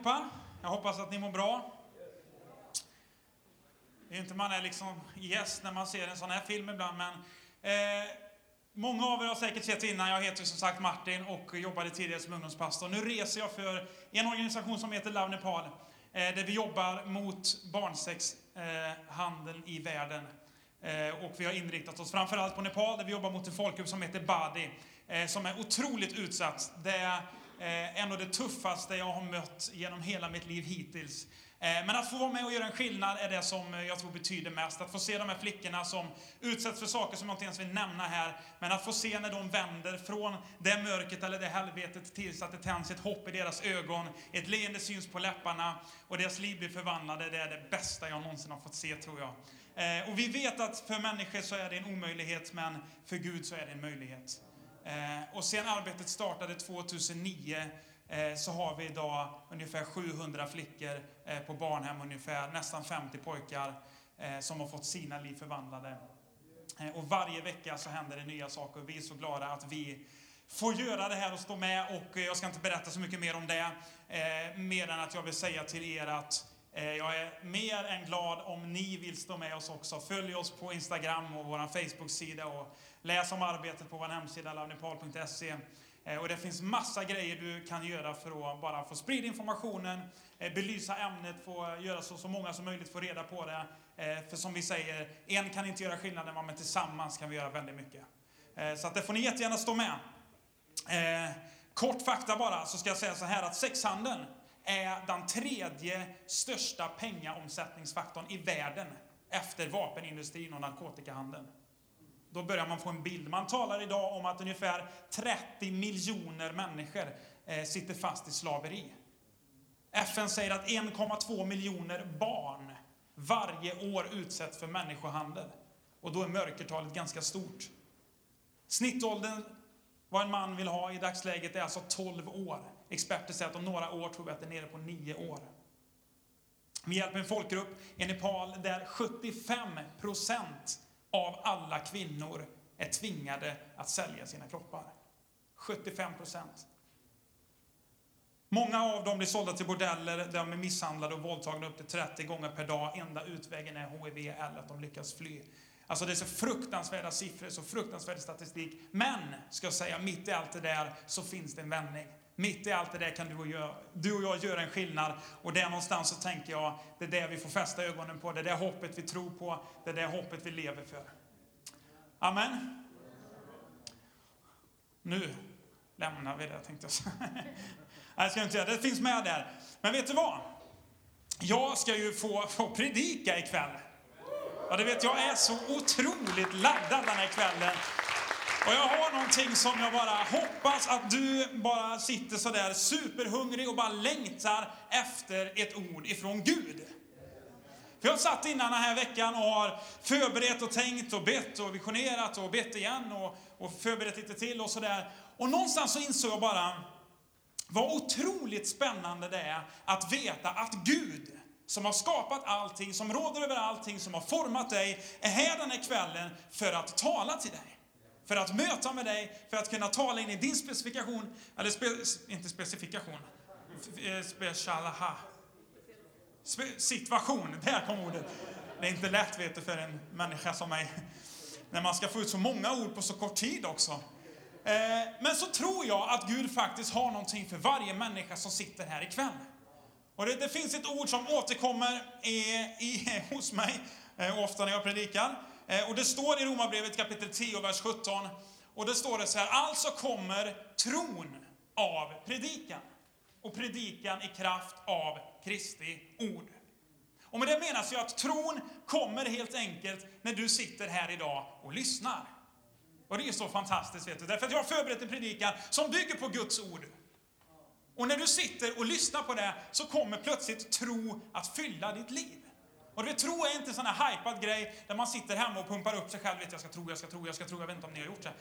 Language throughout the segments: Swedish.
allihopa. Jag hoppas att ni mår bra. Det är inte man är liksom gäst när man ser en sån här film ibland, men eh, många av er har säkert sett innan. Jag heter som sagt Martin och jobbade tidigare som ungdomspastor. Nu reser jag för en organisation som heter Love Nepal, eh, där vi jobbar mot barnsexhandeln eh, i världen. Eh, och vi har inriktat oss framförallt på Nepal, där vi jobbar mot en folkgrupp som heter Badi, eh, som är otroligt utsatt. Det är eh, en av det tuffaste jag har mött genom hela mitt liv hittills. Eh, men att få vara med och göra en skillnad är det som jag tror betyder mest. Att få se de här flickorna som utsätts för saker som jag inte ens vill nämna här. Men att få se när de vänder från det mörkret eller det helvetet tills att det tänds ett hopp i deras ögon. Ett leende syns på läpparna och deras liv blir förvandlade. Det är det bästa jag någonsin har fått se tror jag. Eh, och vi vet att för människor så är det en omöjlighet men för Gud så är det en möjlighet. Eh, och sen arbetet startade 2009 eh, så har vi idag ungefär 700 flickor eh, på barnhem, ungefär nästan 50 pojkar som har fått sina liv förvandlade. Och varje vecka så händer det nya saker vi är så glada att vi får göra det här och stå med och jag ska inte berätta så mycket mer om det. Mer än att jag vill säga till er att jag är mer än glad om ni vill stå med oss också. Följ oss på Instagram och vår Facebook-sida och läs om arbetet på vår hemsida lavnepal.se. Eh, och det finns massa grejer du kan göra för att bara få sprida informationen, eh, belysa ämnet, få göra så, så många som möjligt får reda på det. Eh, för som vi säger, en kan inte göra skillnaden, men tillsammans kan vi göra väldigt mycket. Så att det får ni jättegärna stå med. Kort fakta bara, så ska jag säga så här att sexhandeln är den tredje största pengaomsättningsfaktorn i världen efter vapenindustrin och narkotikahandeln. Då börjar man få en bild. Man talar idag om att ungefär 30 miljoner människor eh, sitter fast i slaveri. FN säger att 1,2 miljoner barn varje år utsätts för människohandel. Och då är mörkertalet ganska stort. Snittåldern vad en man vill ha i dagsläget är alltså 12 år. Experter säger att om några år tror vi att det är nere på 9 år. Vi hjälper en folkgrupp i Nepal där 75 procent av alla kvinnor är tvingade att sälja sina kroppar. 75 procent. Många av dem blir sålda till bordeller där de är misshandlade och våldtagna upp till 30 gånger per dag. Enda utvägen är HIV eller att de lyckas fly. Alltså det är så fruktansvärda siffror, så fruktansvärd statistik. Men, ska jag säga, mitt i allt det där så finns det en vändning. Mitt i allt det där kan du och, jag, du och jag göra en skillnad. Och där någonstans så tänker jag, det är det vi får fästa ögonen på. Det är det hoppet vi tror på. Det är det hoppet vi lever för. Amen. Nu lämnar vi det tänkte jag säga. Nej, jag ska inte göra det. Det finns med där. Men vet du vad? Jag ska ju få, få predika ikväll. Ja, det vet jag är så otroligt laddad den här kvällen. Och jag har någonting som jag bara hoppas att du bara sitter sådär superhungrig och bara längtar efter ett ord ifrån Gud. För jag satt innan den här veckan och har förberett och tänkt och bett och visionerat och bett igen och, och förberett lite till och sådär. Och någonstans så insåg jag bara vad otroligt spännande det är att veta att Gud som har skapat allting, som råder över allting, som har format dig, är här den här kvällen för att tala till dig. För att möta med dig, för att kunna tala in i din specifikation, eller spe, inte specifikation, eh, specialaha. Spe, situation, där kom ordet. Det är inte lätt vet du, för en människa som mig, när man ska få ut så många ord på så kort tid också. Eh, men så tror jag att Gud faktiskt har någonting för varje människa som sitter här ikväll. Och det, det finns ett ord som återkommer i, i, hos mig eh, ofta när jag predikar. Eh, och det står i Romarbrevet kapitel 10, vers 17. Och det står det så här, alltså kommer tron av predikan. Och predikan i kraft av Kristi ord. Och med det menas ju att tron kommer helt enkelt när du sitter här idag och lyssnar. Och det är så fantastiskt, vet du. Därför att jag har förberett en predikan som bygger på Guds ord. Och när du sitter och lyssnar på det så kommer plötsligt tro att fylla ditt liv. Och du vet, tro är inte en sån här hypad grej där man sitter hemma och pumpar upp sig själv. Vet, jag ska tro, jag ska tro, jag ska tro. Jag vet inte om ni har gjort det.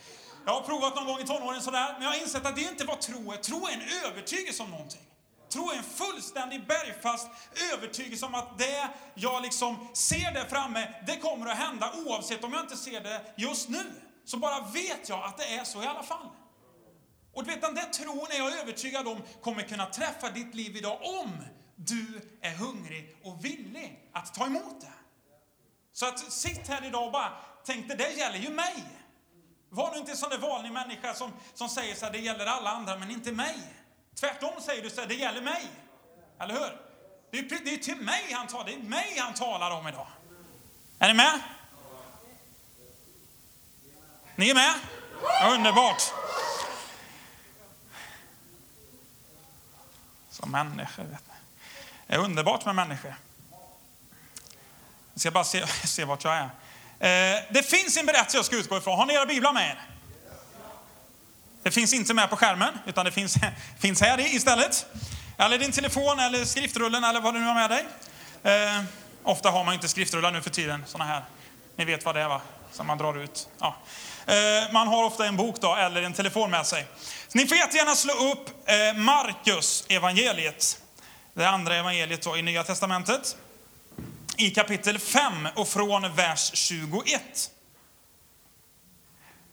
Jag har provat någon gång i tonåren sådär, men jag har insett att det inte vad tro är. Tro är en övertygelse om någonting. Tro är en fullständig bergfast övertygelse om att det jag liksom ser där framme, det kommer att hända oavsett om jag inte ser det just nu. Så bara vet jag att det är så i alla fall. Och du vet, den där tron är jag övertygad om kommer kunna träffa ditt liv idag om du är hungrig och villig att ta emot det. Så att sitt här idag och bara tänk det där gäller ju mig. Var du inte en sån där vanlig människa som, som säger så här, det gäller alla andra men inte mig. Tvärtom säger du så här, det gäller mig. Eller hur? Det är, det är till mig han talar, det är mig han talar om idag. Är ni med? Ni är med? Ja, underbart. Som människor, vet ni. Det är underbart med människor. Jag ska bara se, se vart jag är. Eh, det finns en berättelse jag ska utgå ifrån. Har ni era biblar med er? Det finns inte med på skärmen, utan det finns, finns här istället. Eller din telefon, eller skriftrullen, eller vad du nu har med dig. Eh, ofta har man inte skriftrullar nu för tiden, såna här. Ni vet vad det är va? Som man drar ut. Ja. Eh, man har ofta en bok då, eller en telefon med sig. Så ni får jättegärna slå upp eh, Markus evangeliet. Det andra evangeliet då i Nya Testamentet. I kapitel 5 och från vers 21.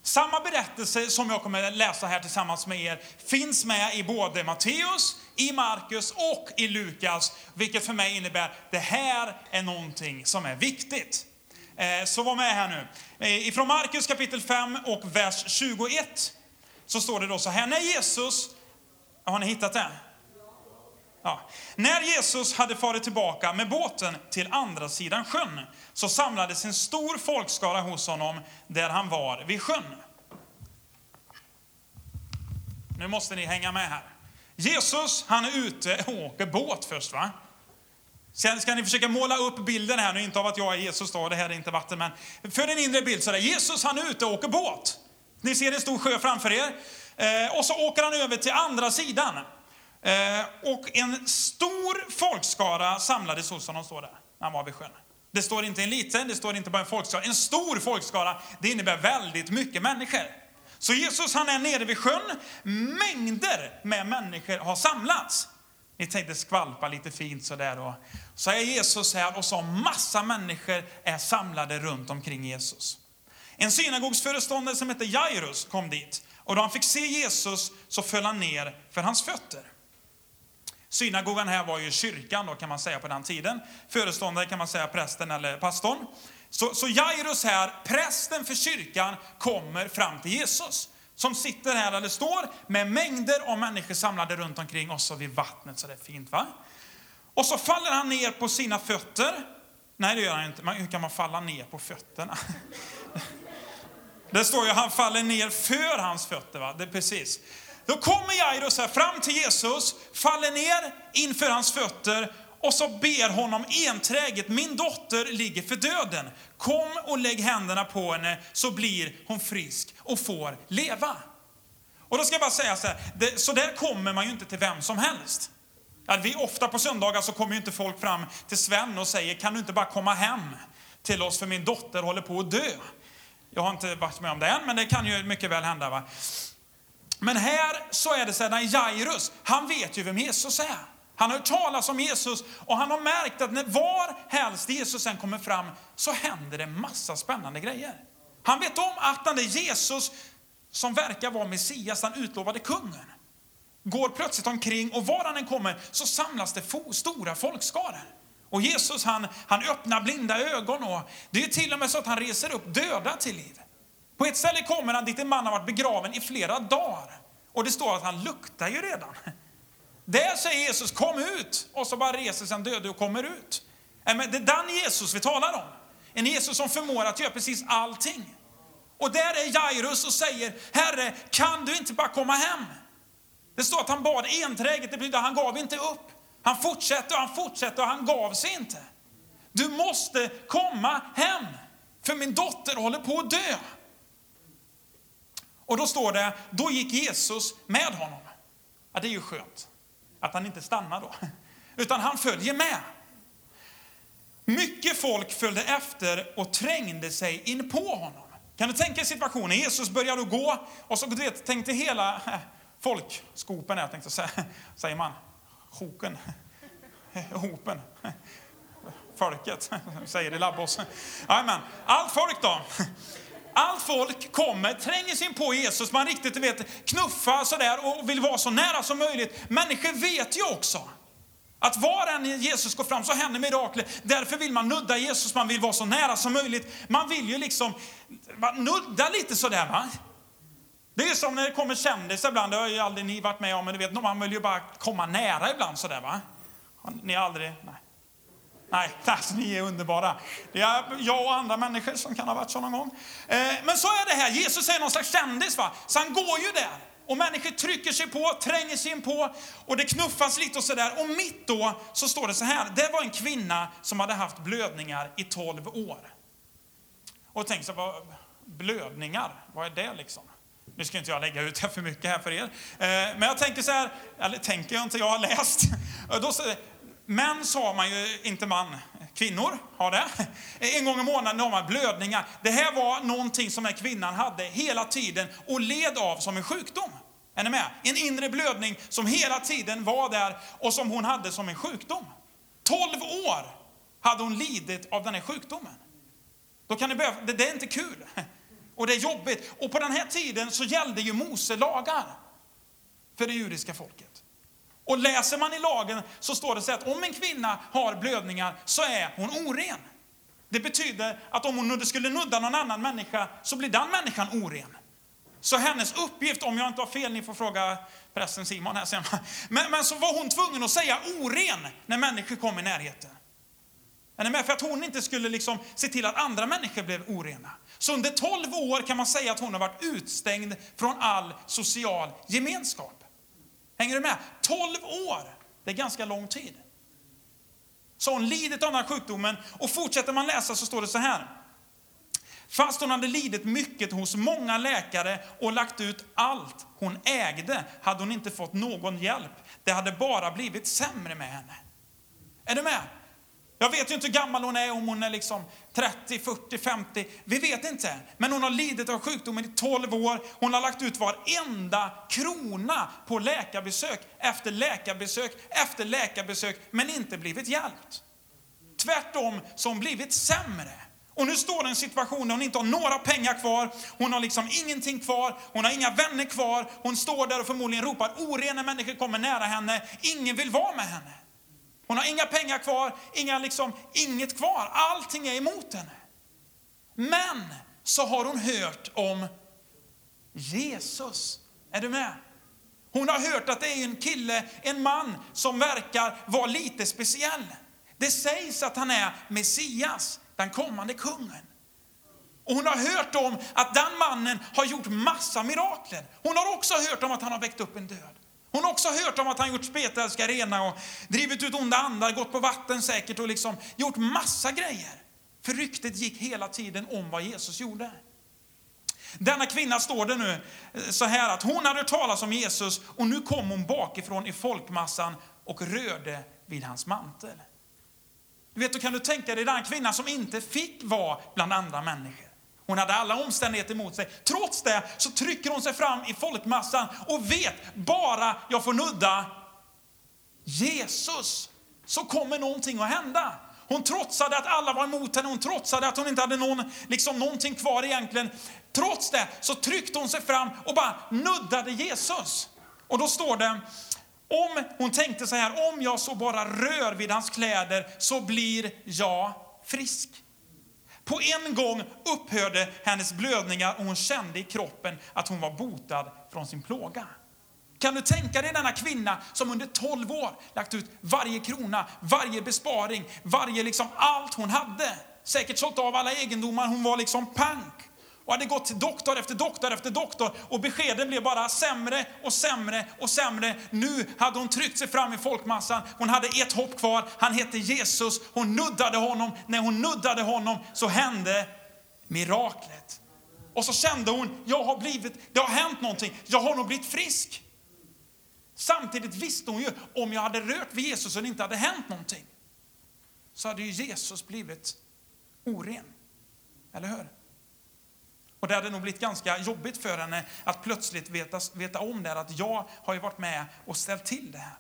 Samma berättelse som jag kommer läsa här tillsammans med er finns med i både Matteus, i Markus och i Lukas, vilket för mig innebär att det här är någonting som är viktigt. Eh, så var med här nu. Eh, ifrån Markus kapitel 5 och vers 21 så står det då så här, när Jesus, har ni hittat det? Ja. När Jesus hade farit tillbaka med båten till andra sidan sjön så samlades en stor folkskara hos honom där han var vid sjön. Nu måste ni hänga med här. Jesus, han är ute och åker båt först. va? Sen ska ni försöka måla upp bilden här nu, inte av att jag är Jesus då, det här är inte vatten, men för en inre bild så är det Jesus, han är ute och åker båt. Ni ser en stor sjö framför er. Eh, och så åker han över till andra sidan. Eh, och en stor folkskara samlades hos honom, står det, när han var vid sjön. Det står inte en liten, det står inte bara en folkskara. En stor folkskara, det innebär väldigt mycket människor. Så Jesus han är nere vid sjön, mängder med människor har samlats. Ni tänkte skvalpa lite fint sådär. Och så är Jesus här och så massa människor är samlade runt omkring Jesus. En synagogsföreståndare som hette Jairus kom dit. Och då han fick se Jesus så föll han ner för hans fötter. Synagogan här var ju kyrkan då kan man säga på den tiden. Föreståndare kan man säga prästen eller pastorn. Så, så Jairus här, prästen för kyrkan, kommer fram till Jesus. Som sitter här, eller står, med mängder av människor samlade runt omkring och så vid vattnet, så det är fint va? Och så faller han ner på sina fötter. Nej, det gör han inte. Hur kan man falla ner på fötterna? Det står ju han faller ner för hans fötter. Va? Det är precis. Då kommer Jairus här fram till Jesus, faller ner inför hans fötter och så ber honom enträget, min dotter ligger för döden. Kom och lägg händerna på henne så blir hon frisk och får leva. Och då ska jag bara säga så här, det, så där kommer man ju inte till vem som helst. Att vi, ofta på söndagar så kommer ju inte folk fram till Sven och säger, kan du inte bara komma hem till oss för min dotter håller på att dö. Jag har inte varit med om det än, men det kan ju mycket väl hända. Va? Men här så är det så här, Jairus, han vet ju vem Jesus är. Han har hört talas om Jesus och han har märkt att när var helst Jesus än kommer fram så händer det massa spännande grejer. Han vet om att den där Jesus som verkar vara Messias, den utlovade kungen, går plötsligt omkring och var han än kommer så samlas det stora folkskaror. Och Jesus han, han öppnar blinda ögon och det är till och med så att han reser upp döda till liv. På ett ställe kommer han dit en man har varit begraven i flera dagar. Och det står att han luktar ju redan. Där säger Jesus kom ut och så bara reser sig den döde och kommer ut. Det är den Jesus vi talar om. En Jesus som förmår att göra precis allting. Och där är Jairus och säger, Herre, kan du inte bara komma hem? Det står att han bad enträget, det betyder att han gav inte upp. Han fortsatte och han fortsatte och han gav sig inte. Du måste komma hem, för min dotter håller på att dö. Och då står det, då gick Jesus med honom. Ja, det är ju skönt att han inte stannar då, utan han följer med. Mycket folk följde efter och trängde sig in på honom. Kan du tänka dig situationen? Jesus började gå och så du vet, tänkte hela folkskopen, jag tänkte säga, säger man, hoken, hopen, folket, säger det Labbås. Amen. Allt folk då. Allt folk kommer, tränger sig in på Jesus, man riktigt vet, knuffar sådär och vill vara så nära som möjligt. Människor vet ju också att var än Jesus går fram så händer mirakler. Därför vill man nudda Jesus, man vill vara så nära som möjligt. Man vill ju liksom nudda lite sådär va. Det är som när det kommer kändisar ibland, det har ju aldrig ni varit med om, men du vet, man vill ju bara komma nära ibland sådär va. Ni har aldrig, nej. Nej, alltså, ni är underbara. Det är jag och andra människor som kan ha varit så någon gång. Eh, men så är det här, Jesus är någon slags kändis va, så han går ju där. Och människor trycker sig på, tränger sig in på och det knuffas lite och sådär. Och mitt då så står det så här, det var en kvinna som hade haft blödningar i 12 år. Och tänk så vad, blödningar, vad är det liksom? Nu ska inte jag lägga ut det för mycket här för er. Eh, men jag tänker så här, eller tänker jag inte, jag har läst. Då Män sa man ju, inte man, kvinnor har det. En gång i månaden har man blödningar. Det här var någonting som den kvinnan hade hela tiden och led av som en sjukdom. Är ni med? En inre blödning som hela tiden var där och som hon hade som en sjukdom. 12 år hade hon lidit av den här sjukdomen. Då kan ni börja, det, det är inte kul. Och det är jobbigt. Och på den här tiden så gällde ju Mose lagar för det judiska folket. Och läser man i lagen så står det så att om en kvinna har blödningar så är hon oren. Det betyder att om hon skulle nudda någon annan människa så blir den människan oren. Så hennes uppgift, om jag inte har fel, ni får fråga prästen Simon här sen. Men, men så var hon tvungen att säga oren när människor kom i närheten. Är ni med? För att hon inte skulle liksom se till att andra människor blev orena. Så under 12 år kan man säga att hon har varit utstängd från all social gemenskap. Hänger du med? 12 år! Det är ganska lång tid. Så hon lidit av den här sjukdomen och fortsätter man läsa så står det så här. Fast hon hade lidit mycket hos många läkare och lagt ut allt hon ägde hade hon inte fått någon hjälp. Det hade bara blivit sämre med henne. Är du med? Jag vet ju inte hur gammal hon är, om hon är liksom 30, 40, 50. Vi vet inte. Men hon har lidit av sjukdomen i 12 år. Hon har lagt ut varenda krona på läkarbesök efter läkarbesök efter läkarbesök, men inte blivit hjälpt. Tvärtom så har hon blivit sämre. Och nu står det en situation där hon inte har några pengar kvar, hon har liksom ingenting kvar, hon har inga vänner kvar, hon står där och förmodligen ropar orena människor kommer nära henne, ingen vill vara med henne. Hon har inga pengar kvar, inga liksom, inget kvar. Allting är emot henne. Men så har hon hört om Jesus. Är du med? Hon har hört att det är en kille, en man som verkar vara lite speciell. Det sägs att han är Messias, den kommande kungen. Och hon har hört om att den mannen har gjort massa mirakler. Hon har också hört om att han har väckt upp en död. Hon har också hört om att han gjort spetälska rena och drivit ut onda andar, gått på vatten säkert och liksom gjort massa grejer. För ryktet gick hela tiden om vad Jesus gjorde. Denna kvinna står det nu eh, så här att hon hade hört talas om Jesus och nu kom hon bakifrån i folkmassan och rörde vid hans mantel. Du vet, då kan du tänka dig den kvinna som inte fick vara bland andra människor. Hon hade alla omständigheter emot sig. Trots det så trycker hon sig fram i folkmassan och vet, bara jag får nudda Jesus så kommer någonting att hända. Hon trotsade att alla var emot henne, hon trotsade att hon inte hade någon, liksom någonting kvar egentligen. Trots det så tryckte hon sig fram och bara nuddade Jesus. Och då står det, om hon tänkte så här, om jag så bara rör vid hans kläder så blir jag frisk. På en gång upphörde hennes blödningar och hon kände i kroppen att hon var botad från sin plåga. Kan du tänka dig denna kvinna som under 12 år lagt ut varje krona, varje besparing, varje liksom allt hon hade. Säkert sålt av alla egendomar, hon var liksom pank och hade gått till doktor efter doktor efter doktor och beskeden blev bara sämre och sämre och sämre. Nu hade hon tryckt sig fram i folkmassan. Hon hade ett hopp kvar. Han hette Jesus. Hon nuddade honom. När hon nuddade honom så hände miraklet. Och så kände hon, jag har blivit, det har hänt någonting. Jag har nog blivit frisk. Samtidigt visste hon ju, om jag hade rört vid Jesus och det inte hade hänt någonting, så hade ju Jesus blivit oren. Eller hur? Och det hade nog blivit ganska jobbigt för henne att plötsligt veta, veta om det här, att jag har ju varit med och ställt till det här.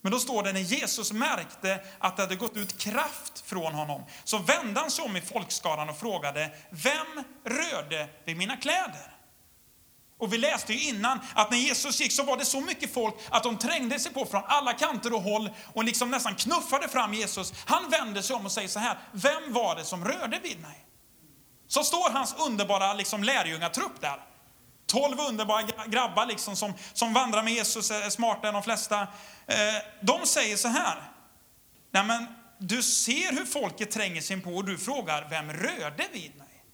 Men då står det när Jesus märkte att det hade gått ut kraft från honom, så vände han sig om i folkskaran och frågade, vem rörde vid mina kläder? Och vi läste ju innan att när Jesus gick så var det så mycket folk att de trängde sig på från alla kanter och håll och liksom nästan knuffade fram Jesus. Han vände sig om och säger så här, vem var det som rörde vid mig? Så står hans underbara liksom, lärjungatrupp där. Tolv underbara grabbar liksom, som, som vandrar med Jesus, är smartare än de flesta. Eh, de säger så här, Nej, men du ser hur folket tränger sig på och du frågar, vem rörde vid mig?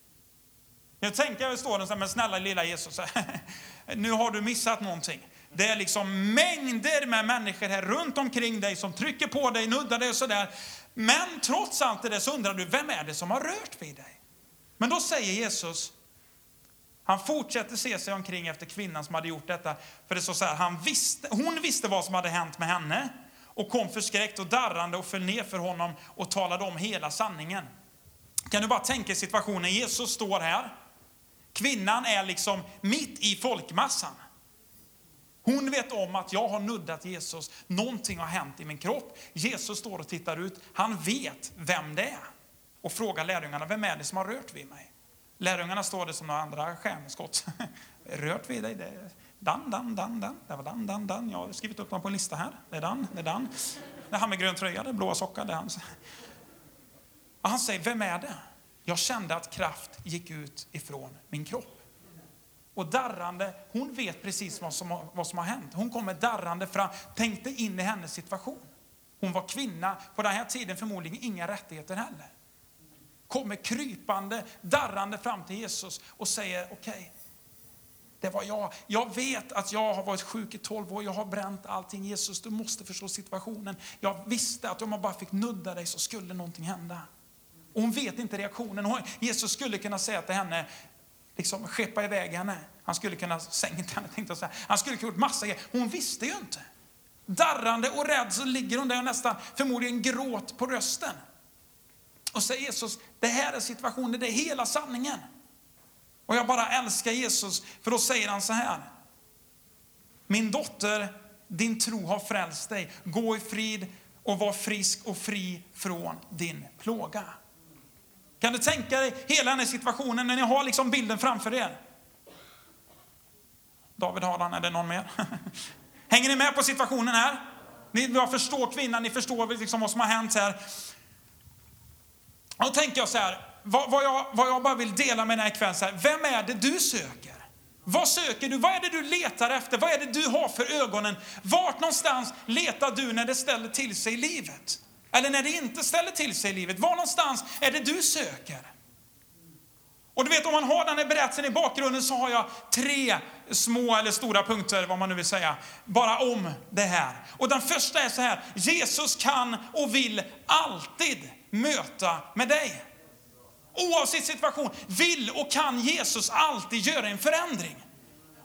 Nu tänker, jag står där men snälla lilla Jesus, nu har du missat någonting. Det är liksom mängder med människor här runt omkring dig som trycker på dig, nuddar dig och sådär. Men trots allt det där så undrar du, vem är det som har rört vid dig? Men då säger Jesus, han fortsätter se sig omkring efter kvinnan som hade gjort detta. För det står så här, han visste, hon visste vad som hade hänt med henne och kom förskräckt och darrande och föll ner för honom och talade om hela sanningen. Kan du bara tänka situationen, Jesus står här, Kvinnan är liksom mitt i folkmassan. Hon vet om att jag har nuddat Jesus, någonting har hänt i min kropp. Jesus står och tittar ut, han vet vem det är. Och frågar lärjungarna, vem är det som har rört vid mig? Lärjungarna står det som några andra stjärnskott. rört vid dig? Det är Dan, Dan, Dan, Dan. Det var Dan, Dan, Dan. Jag har skrivit upp dem på en lista här. Det är Dan, det är Dan. Det är han med grön tröja, det är blåa sockar. Det är han. han säger, vem är det? Jag kände att kraft gick ut ifrån min kropp. Och darrande, hon vet precis vad som, vad som har hänt. Hon kommer darrande fram, tänkte in i hennes situation. Hon var kvinna, på den här tiden förmodligen inga rättigheter heller. Kommer krypande, darrande fram till Jesus och säger okej, okay, det var jag. Jag vet att jag har varit sjuk i 12 år, jag har bränt allting. Jesus, du måste förstå situationen. Jag visste att om jag bara fick nudda dig så skulle någonting hända. Och hon vet inte reaktionen. Jesus skulle kunna säga till henne, liksom skeppa iväg henne. Han skulle kunna sänka henne, tänkte jag säga. Han skulle kunna gjort massa grejer. Hon visste ju inte. Darrande och rädd så ligger hon där och nästan förmodligen gråt på rösten. Och säger Jesus, det här är situationen, det är hela sanningen. Och jag bara älskar Jesus, för då säger han så här. Min dotter, din tro har frälst dig. Gå i frid och var frisk och fri från din plåga. Kan du tänka dig hela den här situationen när ni har liksom bilden framför er? David har den, är det någon mer? Hänger ni med på situationen här? Ni, jag förstår kvinnan, ni förstår liksom vad som har hänt här. Då tänker jag så här, vad, vad, jag, vad jag bara vill dela med den här kvällen, så här, vem är det du söker? Vad söker du? Vad är det du letar efter? Vad är det du har för ögonen? Vart någonstans letar du när det ställer till sig i livet? Eller när det inte ställer till sig i livet. Var någonstans är det du söker? Och du vet, om man har den här berättelsen i bakgrunden så har jag tre små eller stora punkter, vad man nu vill säga, bara om det här. Och den första är så här, Jesus kan och vill alltid möta med dig. Oavsett situation vill och kan Jesus alltid göra en förändring.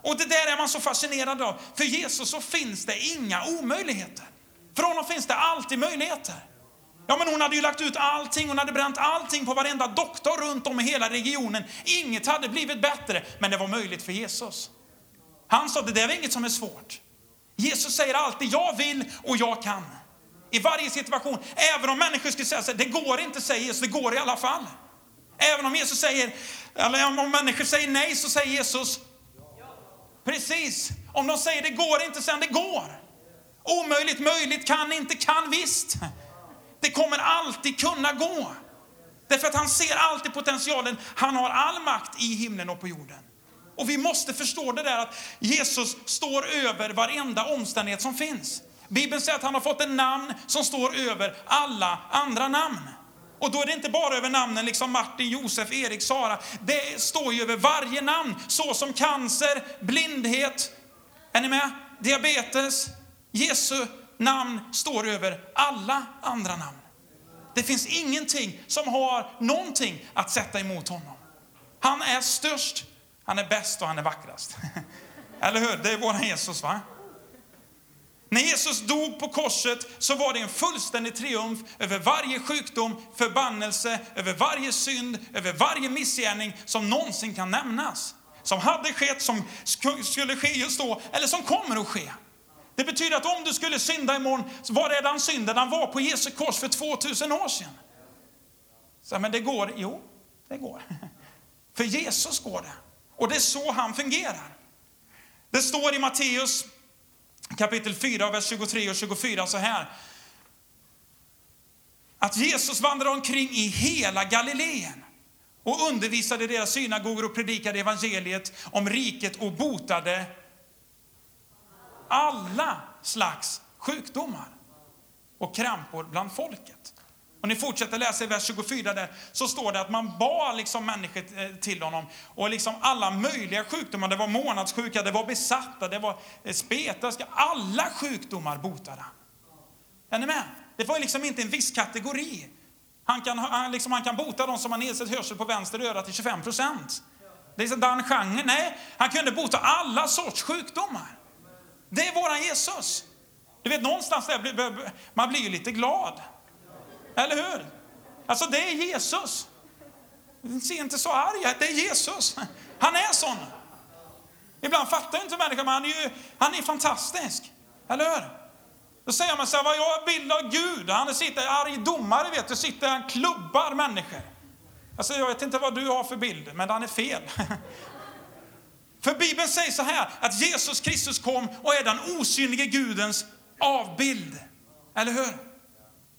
Och det där är man så fascinerad av. För Jesus så finns det inga omöjligheter. För honom finns det alltid möjligheter. Ja, men hon hade ju lagt ut allting, hon hade bränt allting på varenda doktor runt om i hela regionen. Inget hade blivit bättre, men det var möjligt för Jesus. Han sa, det där är inget som är svårt. Jesus säger alltid, jag vill och jag kan. I varje situation, även om människor skulle säga så det går inte, säger Jesus, det går i alla fall. Även om Jesus säger, eller om människor säger nej, så säger Jesus, precis. Om de säger det går inte, sen det går. Omöjligt, möjligt, kan inte, kan visst. Det kommer alltid kunna gå. Därför att han ser alltid potentialen. Han har all makt i himlen och på jorden. Och vi måste förstå det där att Jesus står över varenda omständighet som finns. Bibeln säger att han har fått ett namn som står över alla andra namn. Och då är det inte bara över namnen liksom Martin, Josef, Erik, Sara. Det står ju över varje namn, så som cancer, blindhet, är ni med? Diabetes. Jesu namn står över alla andra namn. Det finns ingenting som har någonting att sätta emot honom. Han är störst, han är bäst och han är vackrast. Eller hur? Det är vår Jesus va? När Jesus dog på korset så var det en fullständig triumf över varje sjukdom, förbannelse, över varje synd, över varje missgärning som någonsin kan nämnas. Som hade skett, som skulle ske just då, eller som kommer att ske. Det betyder att om du skulle synda imorgon, var redan synden? han var på Jesu kors för 2000 år sedan. Så, men det går, jo, det går. För Jesus går det. Och det är så han fungerar. Det står i Matteus kapitel 4, vers 23 och 24 så här. Att Jesus vandrade omkring i hela Galileen och undervisade deras synagogor och predikade evangeliet om riket och botade alla slags sjukdomar och krampor bland folket. Och ni fortsätter läsa i vers 24 där, så står det att man bad liksom människor eh, till honom. Och liksom alla möjliga sjukdomar, det var månadssjuka, det var besatta, det var eh, spetälska. Alla sjukdomar botade han. Är ni med? Det var liksom inte en viss kategori. Han kan, han, liksom, han kan bota de som har nedsatt hörsel på vänster öra till 25 procent. Det är liksom den genren. Nej, han kunde bota alla sorts sjukdomar. Det är våran Jesus. Du vet, någonstans där, man blir ju lite glad. Eller hur? Alltså det är Jesus. Se inte så arg det är Jesus. Han är sån. Ibland fattar inte människan, men han är ju han är fantastisk. Eller hur? Då säger man så här, vad jag bild av Gud. Han sitter arg domare, vet du, sitter han klubbar människor. Alltså jag vet inte vad du har för bild, men han är fel. För Bibeln säger så här, att Jesus Kristus kom och är den osynlige Gudens avbild. Eller hur?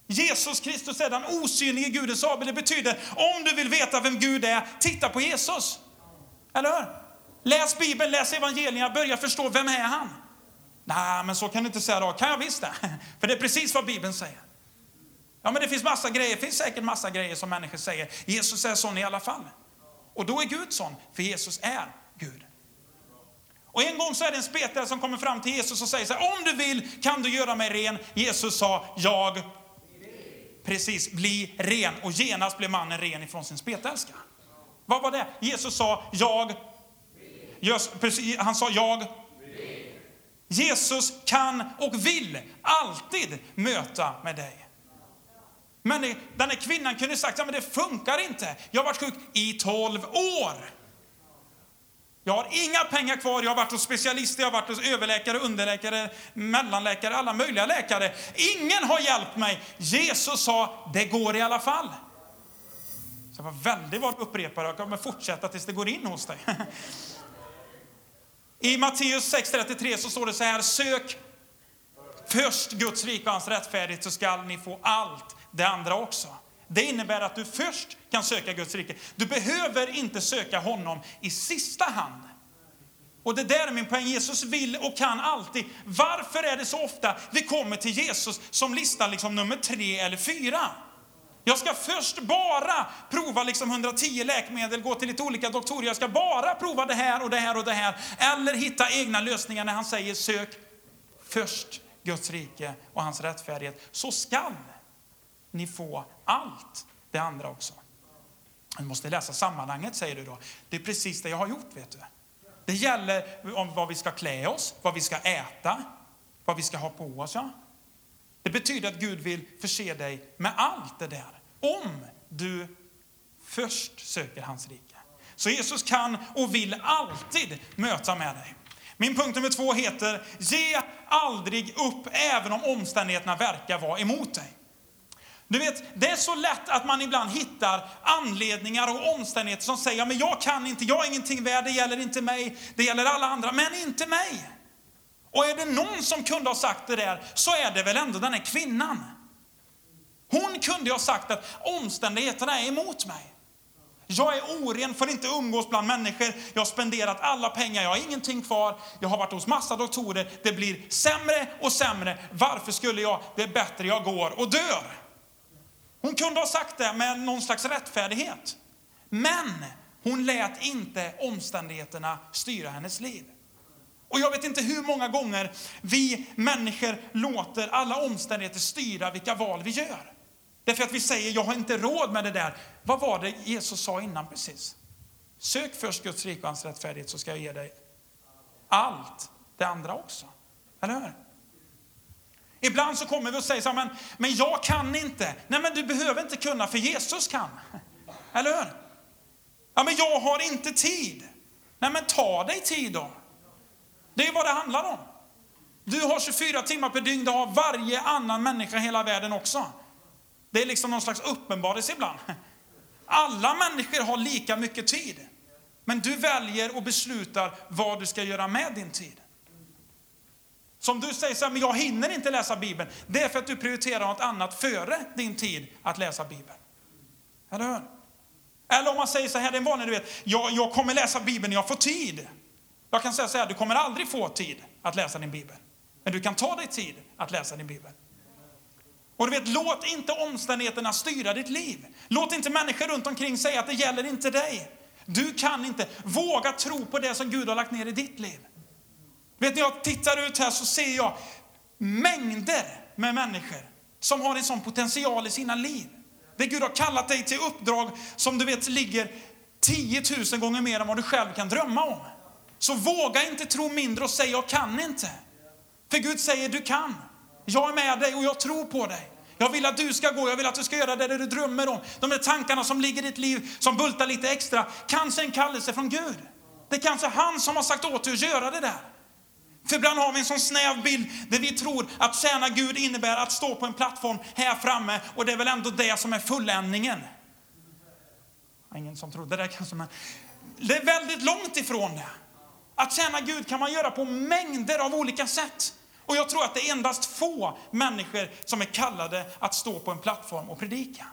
Jesus Kristus är den osynlige Gudens avbild. Det betyder, om du vill veta vem Gud är, titta på Jesus. Eller hur? Läs Bibeln, läs evangelierna, börja förstå, vem är han? Nej, men så kan du inte säga då. Kan jag visst det? För det är precis vad Bibeln säger. Ja, men det finns massa grejer, det finns säkert massa grejer som människor säger. Jesus är sån i alla fall. Och då är Gud sån, för Jesus är Gud. Och en gång så är det en spetare som kommer fram till Jesus och säger så här, om du vill kan du göra mig ren. Jesus sa, jag precis bli ren. Och genast blev mannen ren ifrån sin spetälska. Vad var det? Jesus sa, jag Just, han sa jag. Jesus kan och vill alltid möta med dig. Men den här kvinnan kunde sagt, ja, men det funkar inte. Jag har varit sjuk i 12 år. Jag har inga pengar kvar, jag har varit hos specialister, jag har varit hos överläkare, underläkare, mellanläkare, alla möjliga läkare. Ingen har hjälpt mig. Jesus sa, det går i alla fall. Så jag var väldigt van upprepare, jag kommer fortsätta tills det går in hos dig. I Matteus 6.33 så står det så här, sök först Guds rike och hans rättfärdighet så skall ni få allt det andra också. Det innebär att du först kan söka Guds rike. Du behöver inte söka honom i sista hand. Och det där är min poäng. Jesus vill och kan alltid. Varför är det så ofta vi kommer till Jesus som listar liksom nummer tre eller fyra? Jag ska först bara prova liksom 110 läkemedel, gå till lite olika doktorer. Jag ska bara prova det här och det här och det här. Eller hitta egna lösningar när han säger sök först Guds rike och hans rättfärdighet. Så skall ni få allt det andra också. Du måste läsa sammanhanget, säger du då. Det är precis det jag har gjort, vet du. Det gäller om vad vi ska klä oss, vad vi ska äta, vad vi ska ha på oss. Ja. Det betyder att Gud vill förse dig med allt det där, om du först söker hans rike. Så Jesus kan och vill alltid möta med dig. Min punkt nummer två heter, ge aldrig upp även om omständigheterna verkar vara emot dig. Du vet, det är så lätt att man ibland hittar anledningar och omständigheter som säger, men jag kan inte, jag är ingenting värd, det gäller inte mig, det gäller alla andra, men inte mig. Och är det någon som kunde ha sagt det där, så är det väl ändå den här kvinnan. Hon kunde ha sagt att omständigheterna är emot mig. Jag är oren, får inte umgås bland människor, jag har spenderat alla pengar, jag har ingenting kvar, jag har varit hos massa doktorer, det blir sämre och sämre. Varför skulle jag, det är bättre jag går och dör. Hon kunde ha sagt det med någon slags rättfärdighet. Men hon lät inte omständigheterna styra hennes liv. Och jag vet inte hur många gånger vi människor låter alla omständigheter styra vilka val vi gör. Därför att vi säger, jag har inte råd med det där. Vad var det Jesus sa innan precis? Sök först Guds rike och hans rättfärdighet så ska jag ge dig allt det andra också. Eller hur? Ibland så kommer vi och säger så här, men, men jag kan inte. Nej, men du behöver inte kunna för Jesus kan. Eller hur? Ja, men jag har inte tid. Nej, men ta dig tid då. Det är vad det handlar om. Du har 24 timmar per dygn, det har varje annan människa i hela världen också. Det är liksom någon slags uppenbarelse ibland. Alla människor har lika mycket tid. Men du väljer och beslutar vad du ska göra med din tid. Som du säger så här, men jag hinner inte läsa Bibeln. Det är för att du prioriterar något annat före din tid att läsa Bibeln. Eller hur? Eller om man säger så här, det är en vanlig, du vet, jag, jag kommer läsa Bibeln när jag får tid. Jag kan säga så här, du kommer aldrig få tid att läsa din Bibel. Men du kan ta dig tid att läsa din Bibel. Och du vet, låt inte omständigheterna styra ditt liv. Låt inte människor runt omkring säga att det gäller inte dig. Du kan inte. Våga tro på det som Gud har lagt ner i ditt liv. Vet, när jag tittar ut här så ser jag mängder med människor som har en sån potential i sina liv. Det Gud har kallat dig till uppdrag som du vet ligger 10 000 gånger mer än vad du själv kan drömma om. Så våga inte tro mindre och säg jag kan inte. För Gud säger du kan. Jag är med dig och jag tror på dig. Jag vill att du ska gå, jag vill att du ska göra det du drömmer om. De där tankarna som ligger i ditt liv, som bultar lite extra. Kanske en kallelse från Gud. Det är kanske han som har sagt åt dig att göra det där. För ibland har vi en sån snäv bild där vi tror att tjäna Gud innebär att stå på en plattform här framme och det är väl ändå det som är fulländningen. Ingen som trodde det kanske, men det är väldigt långt ifrån det. Att tjäna Gud kan man göra på mängder av olika sätt. Och jag tror att det är endast få människor som är kallade att stå på en plattform och predika.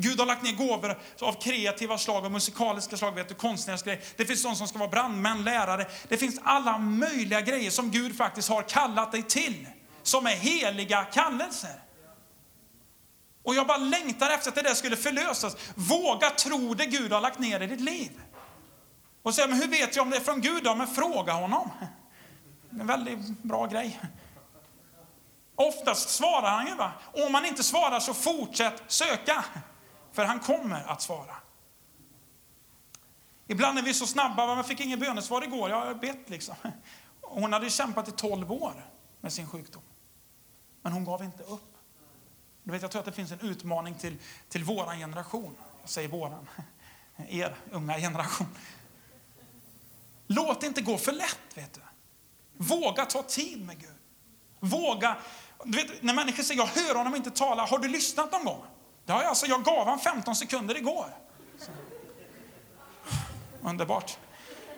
Gud har lagt ner gåvor av kreativa slag och musikaliska slag, vet du, konstnärliga Det finns de som ska vara brandmän, lärare. Det finns alla möjliga grejer som Gud faktiskt har kallat dig till, som är heliga kallelser. Och jag bara längtar efter att det där skulle förlösas. Våga tro det Gud har lagt ner i ditt liv. Och säga, men hur vet jag om det är från Gud då? Men fråga honom. Det är en väldigt bra grej. Oftast svarar han ju. Va? Om han inte svarar så fortsätt söka. För han kommer att svara. Ibland är vi så snabba. Man fick inget bönesvar igår. Jag har bett liksom. Hon hade kämpat i 12 år med sin sjukdom. Men hon gav inte upp. Du vet, jag tror att det finns en utmaning till, till våran generation. Jag säger våran. Er unga generation. Låt det inte gå för lätt. vet du. Våga ta tid med Gud. Våga. Du vet, när människor säger jag hör honom inte tala, har du lyssnat någon gång? Ja, alltså, jag gav honom 15 sekunder igår. Så. Underbart.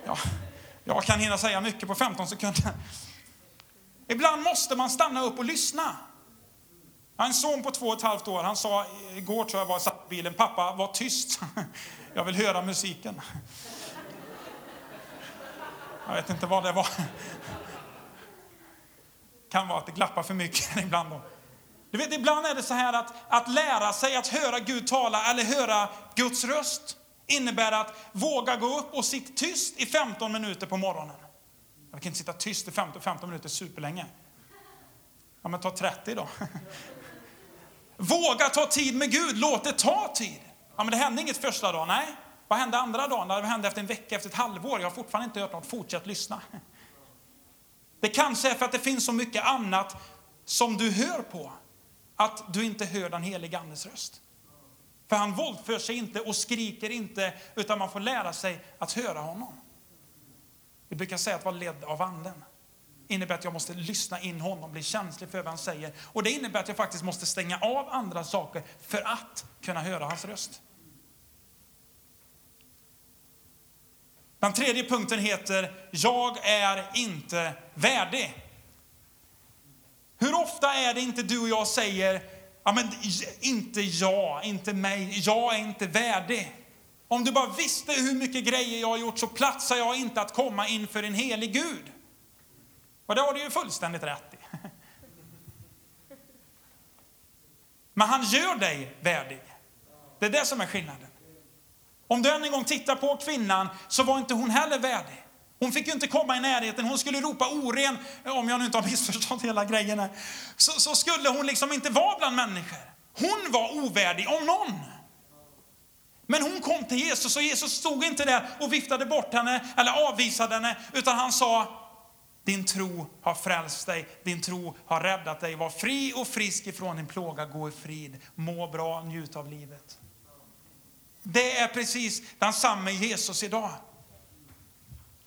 Ja, jag kan hinna säga mycket på 15 sekunder. Ibland måste man stanna upp och lyssna. Jag har en son på två och ett halvt år. Han sa igår, tror jag var, satt i bilen, pappa var tyst. Jag vill höra musiken. Jag vet inte vad det var. kan vara att det glappar för mycket ibland. Då. Du vet, ibland är det så här att, att lära sig att höra Gud tala eller höra Guds röst innebär att våga gå upp och sitta tyst i 15 minuter på morgonen. Jag kan inte sitta tyst i 15, 15 minuter superlänge. Ja, men ta 30 då. Våga ta tid med Gud, låt det ta tid. Ja, men det hände inget första dagen. Nej, vad hände andra dagen? Det hände efter en vecka, efter ett halvår? Jag har fortfarande inte hört något. Fortsätt lyssna. Det kanske är för att det finns så mycket annat som du hör på, att du inte hör den helige Andes röst. För han våldför sig inte och skriker inte, utan man får lära sig att höra honom. Vi brukar säga att vara ledd av anden innebär att jag måste lyssna in honom, bli känslig för vad han säger. Och det innebär att jag faktiskt måste stänga av andra saker för att kunna höra hans röst. Den tredje punkten heter Jag är inte värdig. Hur ofta är det inte du och jag säger ja, men inte jag, inte mig, jag är inte värdig. Om du bara visste hur mycket grejer jag har gjort så platsar jag inte att komma inför en helig Gud. Och det har du ju fullständigt rätt i. Men han gör dig värdig. Det är det som är skillnaden. Om du än en gång tittar på kvinnan så var inte hon heller värdig. Hon fick ju inte komma i närheten, hon skulle ropa oren, om jag nu inte har missförstått hela grejen här. Så, så skulle hon liksom inte vara bland människor. Hon var ovärdig, om någon. Men hon kom till Jesus och Jesus stod inte där och viftade bort henne eller avvisade henne, utan han sa din tro har frälst dig, din tro har räddat dig. Var fri och frisk ifrån din plåga, gå i frid, må bra, njut av livet. Det är precis densamma Jesus idag.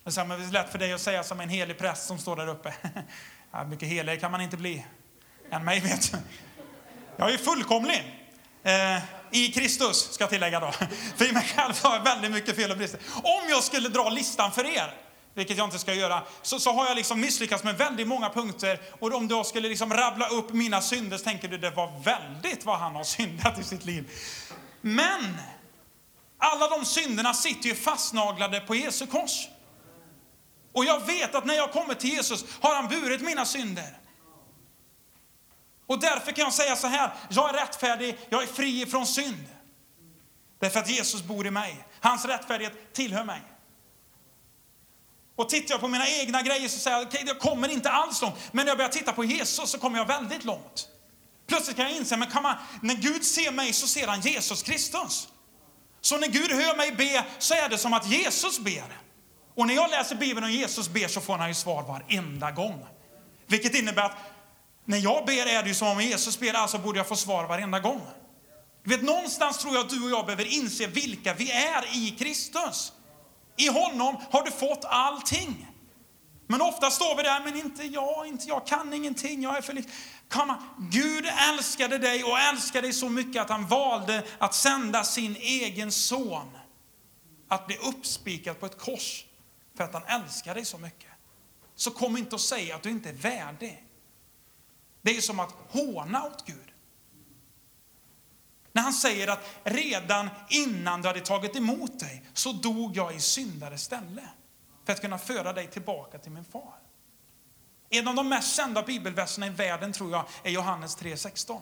Men Det är lätt för dig att säga som en helig präst som står där uppe. Ja, mycket heligare kan man inte bli än mig vet. Jag är fullkomlig. Eh, I Kristus, ska jag tillägga då. För i mig själv har jag väldigt mycket fel och brister. Om jag skulle dra listan för er, vilket jag inte ska göra, så, så har jag liksom misslyckats med väldigt många punkter. Och om du skulle liksom rabbla upp mina synder så tänker du det var väldigt vad han har syndat i sitt liv. Men alla de synderna sitter ju fastnaglade på Jesu kors. Och jag vet att när jag kommer till Jesus har han burit mina synder. Och därför kan jag säga så här, jag är rättfärdig, jag är fri ifrån synd. Därför att Jesus bor i mig. Hans rättfärdighet tillhör mig. Och tittar jag på mina egna grejer så säger jag, okej, okay, jag kommer inte alls långt. Men när jag börjar titta på Jesus så kommer jag väldigt långt. Plötsligt kan jag inse, men kan man, när Gud ser mig så ser han Jesus Kristus. Så när Gud hör mig be så är det som att Jesus ber. Och när jag läser Bibeln och Jesus ber så får han ju svar varenda gång. Vilket innebär att när jag ber är det ju som om Jesus ber, alltså borde jag få svar varenda gång. vet, någonstans tror jag att du och jag behöver inse vilka vi är i Kristus. I honom har du fått allting. Men ofta står vi där, men inte jag, inte jag kan ingenting, jag är för lite. Gud älskade dig och älskade dig så mycket att han valde att sända sin egen son att bli uppspikad på ett kors för att han älskar dig så mycket. Så kom inte och säg att du inte är värdig. Det är som att håna åt Gud. När han säger att redan innan du hade tagit emot dig så dog jag i syndares ställe för att kunna föra dig tillbaka till min far. En av de mest kända bibelverserna i världen tror jag är Johannes 3.16.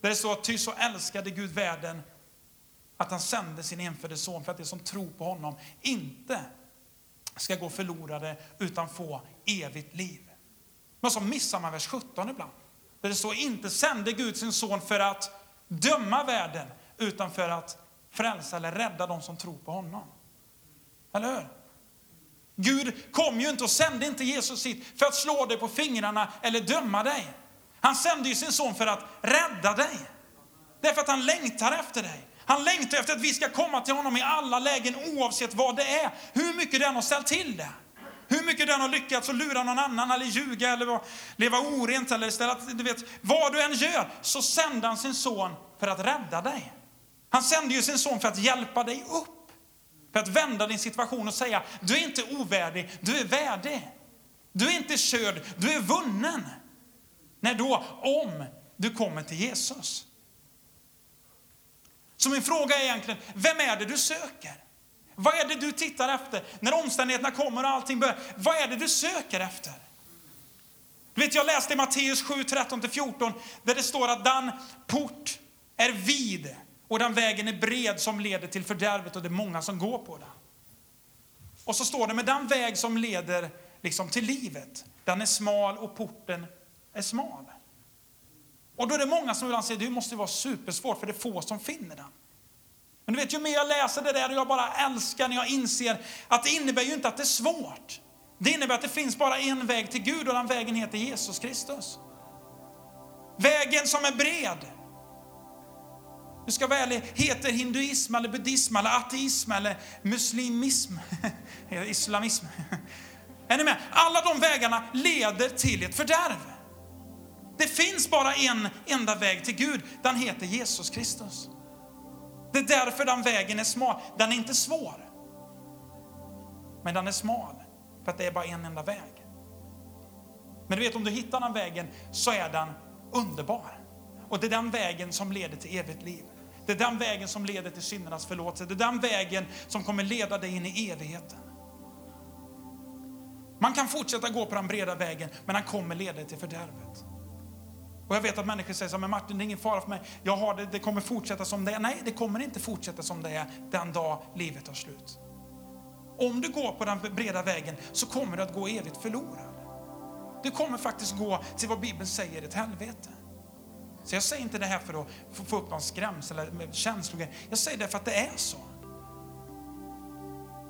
Där det står att ty så älskade Gud världen att han sände sin enfödde son för att de som tror på honom inte ska gå förlorade utan få evigt liv. Men så missar man vers 17 ibland. Där det står inte sände Gud sin son för att döma världen utan för att frälsa eller rädda de som tror på honom. Eller hur? Gud kom ju inte och sände inte Jesus hit för att slå dig på fingrarna eller döma dig. Han sände ju sin son för att rädda dig. Därför att han längtar efter dig. Han längtar efter att vi ska komma till honom i alla lägen oavsett vad det är. Hur mycket den har ställt till det. Hur mycket den har lyckats att lura någon annan eller ljuga eller leva orent eller ställa, du vet, vad du än gör så sände han sin son för att rädda dig. Han sände ju sin son för att hjälpa dig upp. För att vända din situation och säga, du är inte ovärdig, du är värdig. Du är inte körd, du är vunnen. När då? Om du kommer till Jesus. Så min fråga är egentligen, vem är det du söker? Vad är det du tittar efter? När omständigheterna kommer och allting börjar, vad är det du söker efter? Du vet, jag läste i Matteus 7, 13-14, där det står att den port är vid och den vägen är bred som leder till fördärvet och det är många som går på den. Och så står det, med den väg som leder liksom till livet, den är smal och porten är smal. Och då är det många som ibland säger, det måste vara supersvårt för det är få som finner den. Men du vet, ju mer jag läser det där och jag bara älskar när jag inser att det innebär ju inte att det är svårt. Det innebär att det finns bara en väg till Gud och den vägen heter Jesus Kristus. Vägen som är bred. Du ska vara ärlig, heter hinduism eller buddhism eller ateism eller muslimism, islamism. Är ni med? Alla de vägarna leder till ett fördärv. Det finns bara en enda väg till Gud. Den heter Jesus Kristus. Det är därför den vägen är smal. Den är inte svår. Men den är smal. För att det är bara en enda väg. Men du vet, om du hittar den vägen så är den underbar. Och det är den vägen som leder till evigt liv. Det är den vägen som leder till syndernas förlåtelse. Det är den vägen som kommer leda dig in i evigheten. Man kan fortsätta gå på den breda vägen, men den kommer leda dig till fördärvet. Och jag vet att människor säger så här, men Martin det är ingen fara för mig. Jag har det, det kommer fortsätta som det är. Nej, det kommer inte fortsätta som det är den dag livet tar slut. Om du går på den breda vägen så kommer du att gå evigt förlorad. Du kommer faktiskt gå till vad Bibeln säger, ett helvete. Så jag säger inte det här för att få upp någon skrämsel eller känslor. Jag säger det för att det är så.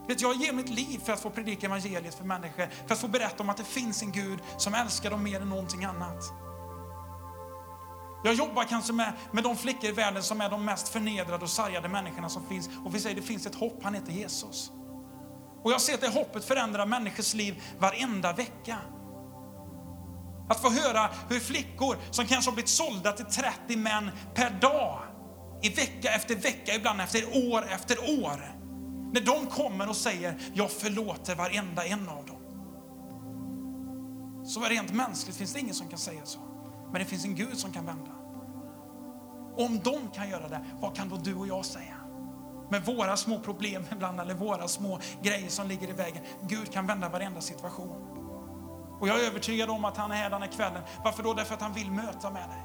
Vet, jag ger mitt liv för att få predika evangeliet för människor, för att få berätta om att det finns en Gud som älskar dem mer än någonting annat. Jag jobbar kanske med, med de flickor i världen som är de mest förnedrade och sargade människorna som finns. Och vi säger det finns ett hopp, han heter Jesus. Och jag ser att det hoppet förändrar människors liv varenda vecka. Att få höra hur flickor som kanske har blivit sålda till 30 män per dag, i vecka efter vecka, ibland efter år efter år. När de kommer och säger, jag förlåter varenda en av dem. Så rent mänskligt finns det ingen som kan säga så. Men det finns en Gud som kan vända. Om de kan göra det, vad kan då du och jag säga? Med våra små problem ibland, eller våra små grejer som ligger i vägen. Gud kan vända varenda situation. Och jag är övertygad om att han är här den här kvällen. Varför då? Därför att han vill möta med dig.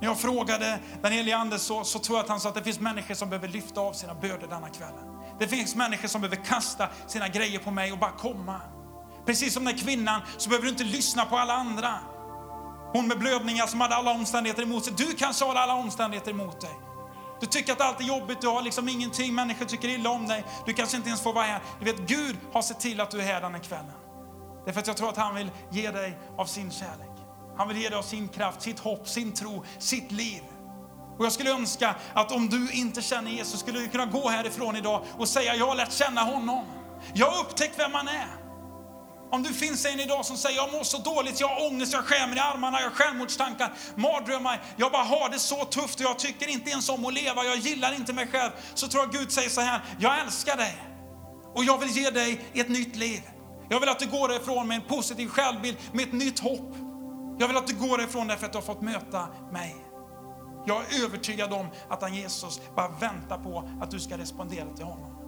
När jag frågade den helige Ande så, så tror jag att han sa att det finns människor som behöver lyfta av sina bördor denna kvällen. Det finns människor som behöver kasta sina grejer på mig och bara komma. Precis som den kvinnan så behöver du inte lyssna på alla andra. Hon med blödningar som hade alla omständigheter emot sig. Du kanske har alla omständigheter emot dig. Du tycker att allt är jobbigt, du har liksom ingenting, människor tycker illa om dig. Du kanske inte ens får vara här. Du vet, Gud har sett till att du är här den här kvällen. Det är för att jag tror att han vill ge dig av sin kärlek. Han vill ge dig av sin kraft, sitt hopp, sin tro, sitt liv. Och jag skulle önska att om du inte känner Jesus skulle du kunna gå härifrån idag och säga, jag har lärt känna honom. Jag har upptäckt vem han är. Om du finns en idag som säger, jag mår så dåligt, jag har ångest, jag skär mig i armarna, jag har självmordstankar, mardrömmar, jag bara har det så tufft och jag tycker inte ens om att leva, jag gillar inte mig själv. Så tror jag Gud säger så här, jag älskar dig och jag vill ge dig ett nytt liv. Jag vill att du går därifrån med en positiv självbild, med ett nytt hopp. Jag vill att du går därifrån därför att du har fått möta mig. Jag är övertygad om att han Jesus bara väntar på att du ska respondera till honom.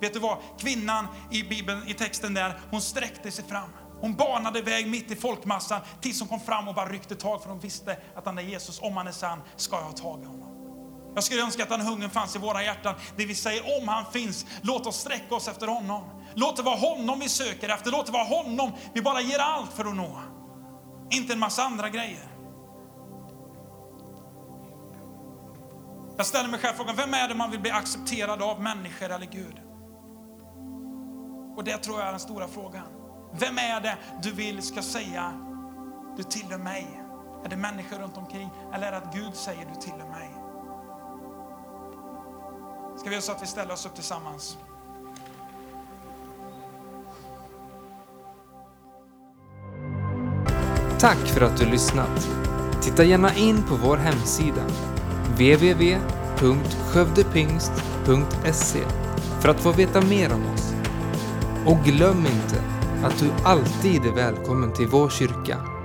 Vet du vad? Kvinnan i Bibeln, i texten där, hon sträckte sig fram. Hon banade väg mitt i folkmassan tills hon kom fram och bara ryckte tag för hon visste att han är Jesus, om han är sann ska jag ha tag i honom. Jag skulle önska att den hungern fanns i våra hjärtan. Det vi säger, om han finns, låt oss sträcka oss efter honom. Låt det vara honom vi söker efter, låt det vara honom vi bara ger allt för att nå. Inte en massa andra grejer. Jag ställer mig själv frågan, vem är det man vill bli accepterad av, människor eller Gud? Och det tror jag är den stora frågan. Vem är det du vill ska säga, du tillhör mig? Är det människor runt omkring eller är det att Gud säger, du tillhör mig? Ska vi göra så att vi ställer oss upp tillsammans? Tack för att du lyssnat. Titta gärna in på vår hemsida, www.skövdepingst.se för att få veta mer om oss. Och glöm inte att du alltid är välkommen till vår kyrka.